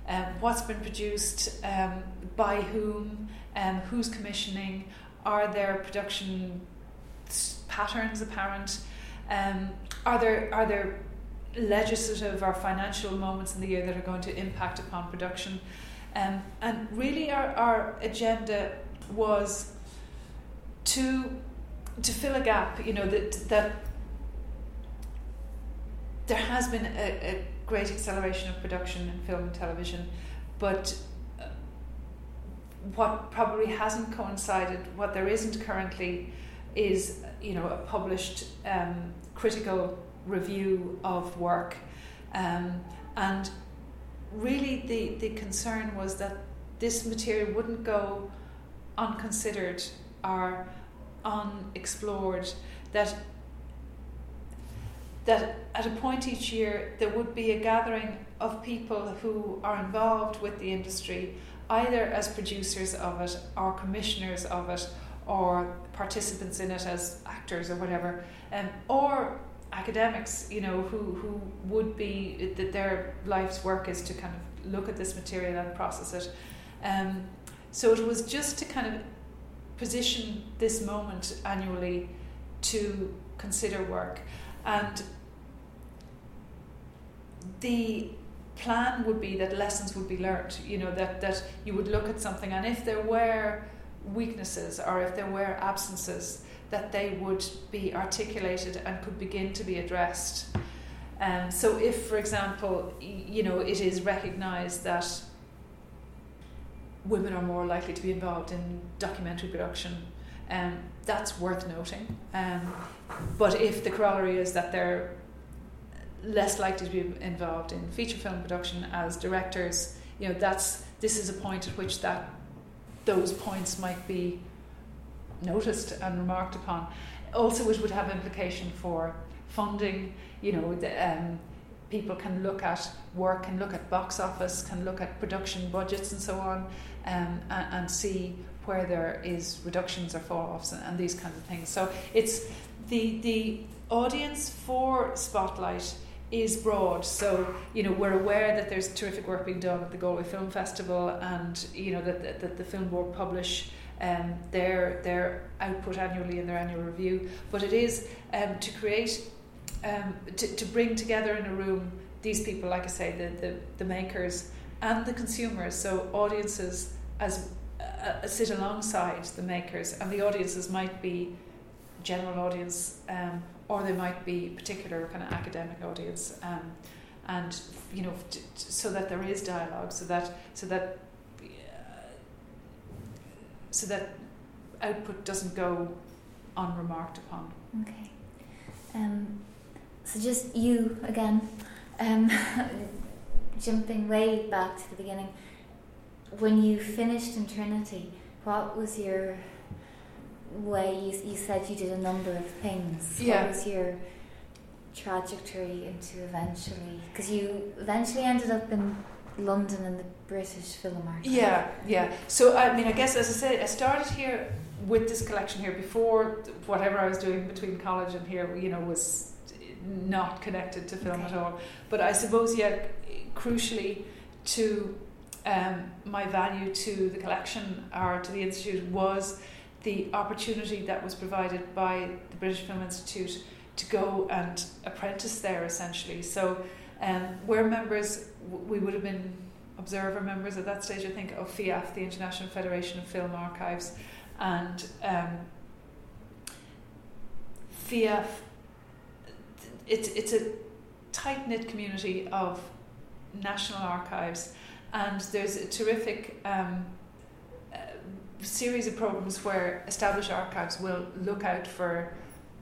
um, what's been produced, um, by whom, um, who's commissioning, are there production patterns apparent, um, are there are there legislative or financial moments in the year that are going to impact upon production. Um, and really, our, our agenda was to to fill a gap. You know that that there has been a, a great acceleration of production in film and television, but uh, what probably hasn't coincided, what there isn't currently, is you know a published um, critical review of work, um, and really the, the concern was that this material wouldn't go unconsidered or unexplored, that that at a point each year there would be a gathering of people who are involved with the industry, either as producers of it or commissioners of it or participants in it as actors or whatever, um, or academics, you know, who, who would be that their life's work is to kind of look at this material and process it. Um, so it was just to kind of position this moment annually to consider work. And the plan would be that lessons would be learned, you know, that, that you would look at something and if there were weaknesses or if there were absences, that they would be articulated and could begin to be addressed. Um, so, if, for example, you know, it is recognised that women are more likely to be involved in documentary production, um, that's worth noting. Um, but if the corollary is that they're less likely to be involved in feature film production as directors, you know, that's this is a point at which that those points might be noticed and remarked upon. Also, it would have implication for funding. You know, the, um, people can look at work, can look at box office, can look at production budgets and so on, um, and, and see where there is reductions or fall offs and, and, these kinds of things. So it's the the audience for Spotlight is broad. So you know we're aware that there's terrific work being done at the Galway Film Festival, and you know that, that, that the film board publish um, their their output annually in their annual review. But it is um, to create um, to, to bring together in a room these people, like I say, the, the, the makers and the consumers. So audiences as uh, uh sit alongside the makers, and the audiences might be general audience. Um, or they might be particular kind of academic audience, um, and you know, t- t- so that there is dialogue, so that so that uh, so that output doesn't go unremarked upon. Okay. Um, so just you again, um, <laughs> jumping way back to the beginning. When you finished in Trinity, what was your way you, you said you did a number of things. Yeah. What was your trajectory into eventually? Because you eventually ended up in London in the British Film Archive. Yeah, yeah. So I mean, I guess as I said, I started here with this collection here before whatever I was doing between college and here, you know, was not connected to film Okay. at all. But I suppose, yeah, crucially to um, my value to the collection or to the institute was the opportunity that was provided by the British Film Institute to go and apprentice there essentially. So um, we're members, we would have been observer members at that stage, I think, of FIAF, the International Federation of Film Archives, and um, FIAF. It's it's a tight knit community of national archives, and there's a terrific um, uh, series of programs where established archives will look out for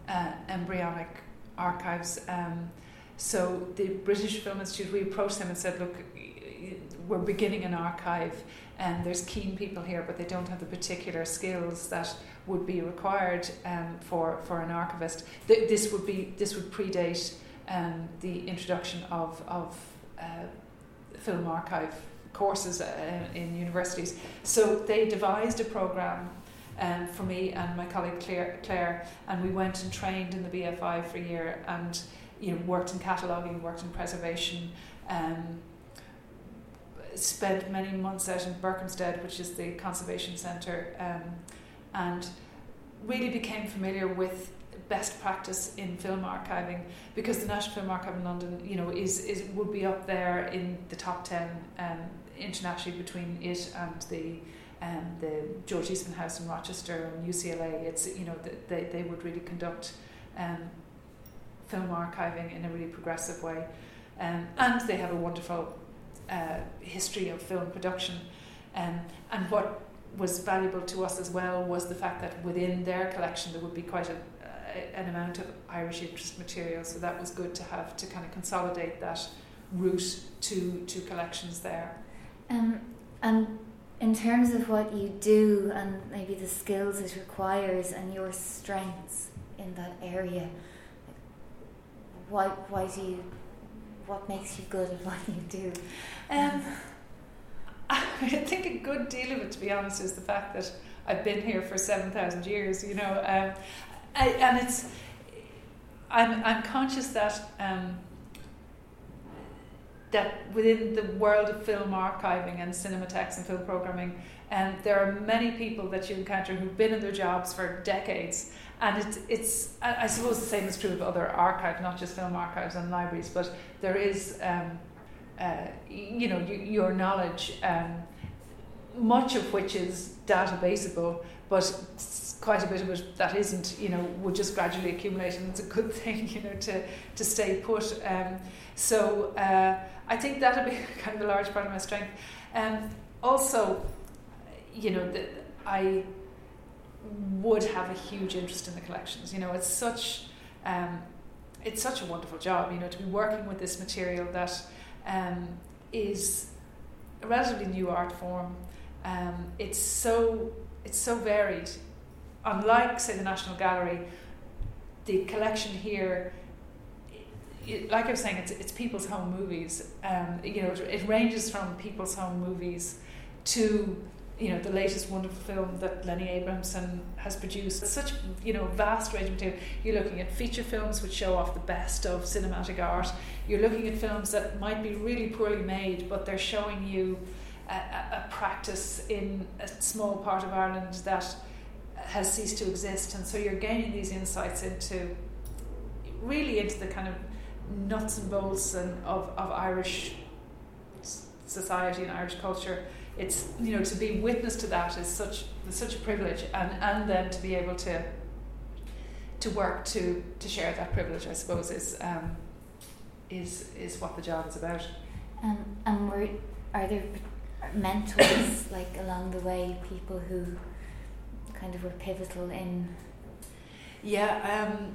uh, embryonic archives. Um, so the British Film Institute, we approached them and said, look, we're beginning an archive and there's keen people here, but they don't have the particular skills that would be required um, for, for an archivist. Th- this would be this would predate um, the introduction of, of uh, film archive courses uh, in universities. So they devised a program um, for me and my colleague Claire, Claire, and we went and trained in the BFI for a year and you know worked in cataloguing, worked in preservation. Um, spent many months out in Berkhamsted, which is the conservation centre, um, and really became familiar with best practice in film archiving because the National Film Archive in London, you know, is, is would be up there in the top ten um, internationally between it and the um, the George Eastman House in Rochester and UCLA. It's you know th- they they would really conduct um, film archiving in a really progressive way, um, and they have a wonderful uh, history of film production. Um, and what was valuable to us as well was the fact that within their collection there would be quite a, an amount of Irish interest material. So that was good to have to kind of consolidate that route to to collections there. Um, and in terms of what you do and maybe the skills it requires and your strengths in that area, why why do you what makes you good at <laughs> what you do? Um, I <laughs> think a good deal of it, to be honest, is the fact that I've been here for seven thousand years. You know, um, I, and it's I'm I'm conscious that um, that within the world of film archiving and cinematheques and film programming, um, there are many people that you encounter who've been in their jobs for decades. And it's, it's I suppose the same is true of other archives, not just film archives and libraries, but there is um, uh, you know, y- your knowledge, um, much of which is databaseable, but quite a bit of it that isn't, you know, would just gradually accumulate, and it's a good <laughs> thing, you know, to, to stay put. Um, so uh, I think that'll be <laughs> kind of a large part of my strength. Um, also, you know, the, I would have a huge interest in the collections. You know, it's such um, it's such a wonderful job, you know, to be working with this material that um, is a relatively new art form. Um, it's so it's so varied. Unlike, say, the National Gallery, the collection here, like I was saying, it's it's people's home movies. Um, you know, it, it ranges from people's home movies to you know the latest wonderful film that Lenny Abrahamson has produced. It's such you know vast range of material. You're looking at feature films which show off the best of cinematic art. You're looking at films that might be really poorly made, but they're showing you a, a practice in a small part of Ireland that has ceased to exist, and so you're gaining these insights into really into the kind of nuts and bolts and of, of Irish society and Irish culture. It's you know to be witness to that is such such a privilege and and then to be able to to work to to share that privilege I suppose is um, is is what the job is about. Um, and were, are there mentors like along the way people who kind of were pivotal in yeah um,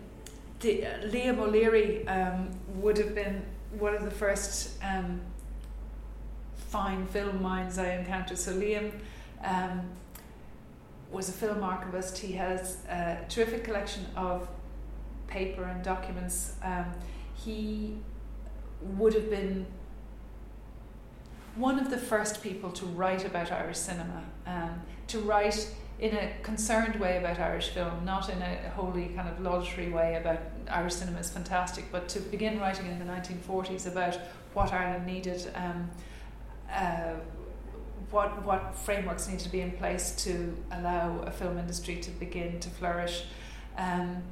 the, Liam O'Leary um, would have been one of the first um, fine film minds I encountered. So Liam um, was a film archivist. He has a terrific collection of paper and documents. Um, he would have been one of the first people to write about Irish cinema, um, to write in a concerned way about Irish film, not in a wholly kind of laudatory way about Irish cinema is fantastic, but to begin writing in the 1940s about what Ireland needed. Um, uh, what what frameworks need to be in place to allow a film industry to begin to flourish. Um,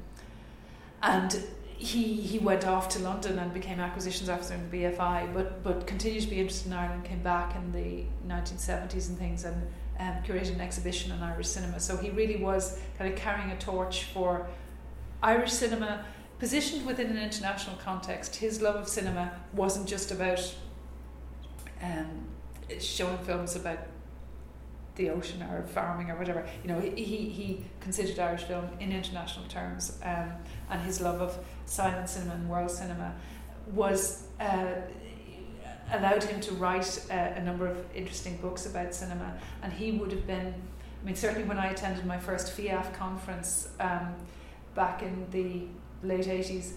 and he he went off to London and became acquisitions officer in the BFI, but but continued to be interested in Ireland. Came back in the 1970s and things, and um, curated an exhibition on Irish cinema. So he really was kind of carrying a torch for Irish cinema, positioned within an international context. His love of cinema wasn't just about um, showing films about the ocean or farming or whatever. You know, he, he considered Irish film in international terms, um, and his love of silent cinema and world cinema was uh, allowed him to write uh, a number of interesting books about cinema. And he would have been, I mean, certainly when I attended my first FIAF conference um, back in the late 80s,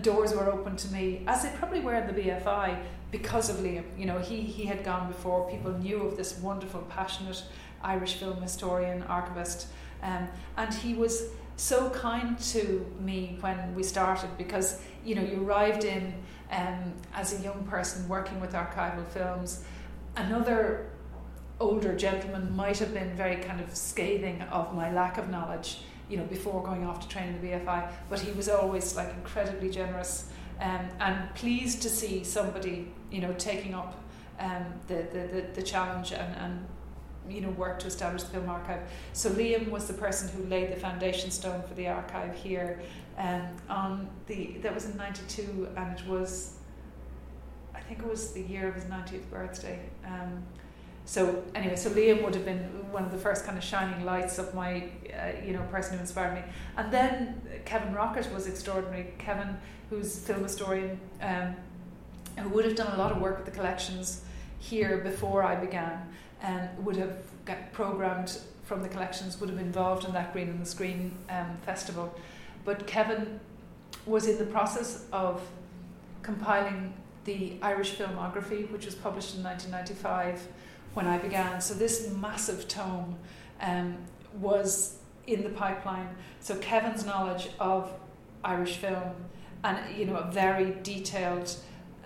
doors were open to me, as they probably were in the BFI, because of Liam. You know, he, he had gone before, people knew of this wonderful, passionate Irish film historian, archivist, um, and he was so kind to me when we started because, you know, you arrived in um, as a young person working with archival films. Another older gentleman might have been very kind of scathing of my lack of knowledge you know, before going off to train in the BFI. But he was always like incredibly generous um, and pleased to see somebody, you know, taking up um, the, the, the, the challenge and, and you know work to establish the film archive. So Liam was the person who laid the foundation stone for the archive here. Um, on the that was in '92, and it was, I think it was the year of his 90th birthday. Um, so anyway, so Liam would have been one of the first kind of shining lights of my, uh, you know, person who inspired me. And then Kevin Rockett was extraordinary. Kevin, who's film historian, um, who would have done a lot of work with the collections here before I began, and would have got programmed from the collections, would have been involved in that Green on the Screen um, festival. But Kevin was in the process of compiling the Irish filmography, which was published in 1995 when I began. So this massive tome um, was in the pipeline. So Kevin's knowledge of Irish film and you know a very detailed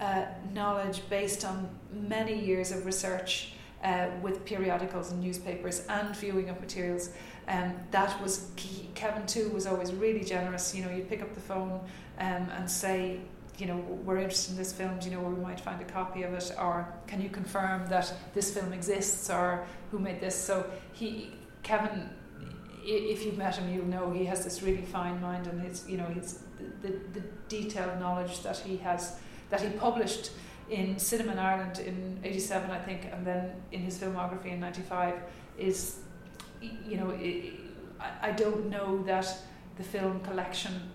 uh, knowledge based on many years of research uh, with periodicals and newspapers and viewing of materials. Um, that was key. Kevin too was always really generous. You know, you'd pick up the phone um, and say, you know, we're interested in this film, do you know where we might find a copy of it? Or can you confirm that this film exists or who made this? So he, Kevin, if you've met him, you'll know he has this really fine mind and his, you know, his, the, the, detailed knowledge that he has, that he published in Cinema in Ireland in 87, I think, and then in his filmography in 95 is, you know, it, I, I don't know that the film collection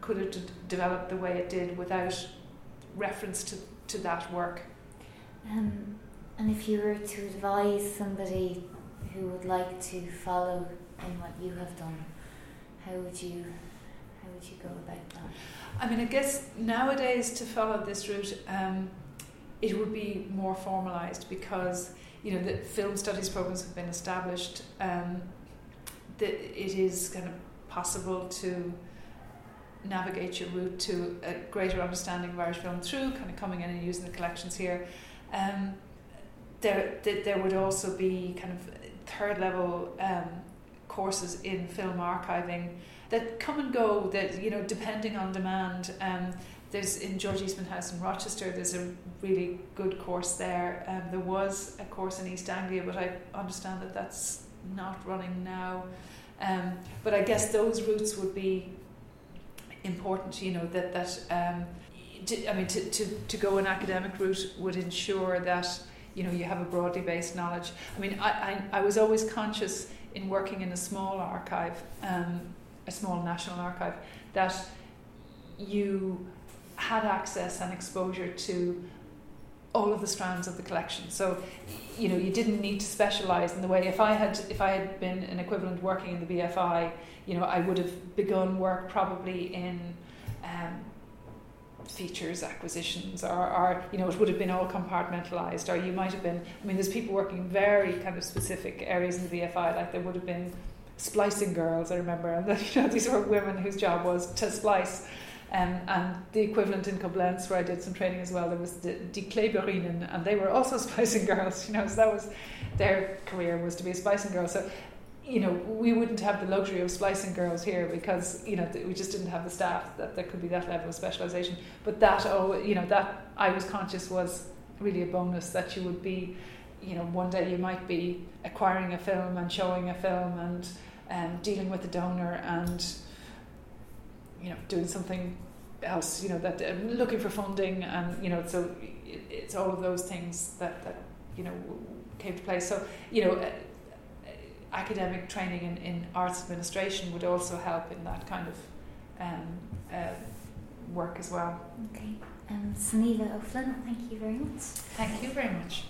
could have d- developed the way it did without reference to, to that work. Um, and if you were to advise somebody who would like to follow in what you have done, how would you how would you go about that? I mean, I guess nowadays to follow this route, um, it would be more formalised because you know, the film studies programs have been established. Um, that it is kind of possible to navigate your route to a greater understanding of Irish film through kind of coming in and using the collections here. Um, there, there would also be kind of third level um, courses in film archiving that come and go. That you know, depending on demand. Um, there's in George Eastman House in Rochester. There's a really good course there. Um, there was a course in East Anglia, but I understand that that's not running now. Um, but I guess those routes would be important. You know that that um, to, I mean to, to, to go an academic route would ensure that you know you have a broadly based knowledge. I mean I, I, I was always conscious in working in a small archive, um, a small national archive, that you had access and exposure to all of the strands of the collection. So, you know, you didn't need to specialize in the way. If I had, if I had been an equivalent working in the BFI, you know, I would have begun work probably in um, features acquisitions, or, or you know, it would have been all compartmentalized. Or you might have been. I mean, there's people working very kind of specific areas in the BFI, like there would have been splicing girls. I remember, and <laughs> you know, these were women whose job was to splice um, and the equivalent in Koblenz, where I did some training as well, there was the Die Kleberinnen, and they were also <laughs> splicing girls, you know, so that was their career was to be a splicing girl. So, you know, we wouldn't have the luxury of splicing girls here because, you know, we just didn't have the staff that there could be that level of specialisation. But that, oh, you know, that I was conscious was really a bonus that you would be, you know, one day you might be acquiring a film and showing a film and um, dealing with the donor and you know doing something else you know that uh, looking for funding and you know so it, it's all of those things that that you know came to play. So you know uh, academic training in, in arts administration would also help in that kind of um, uh, work as well. Okay. Um, Sunniva O'Flynn thank you very much. Thank you very much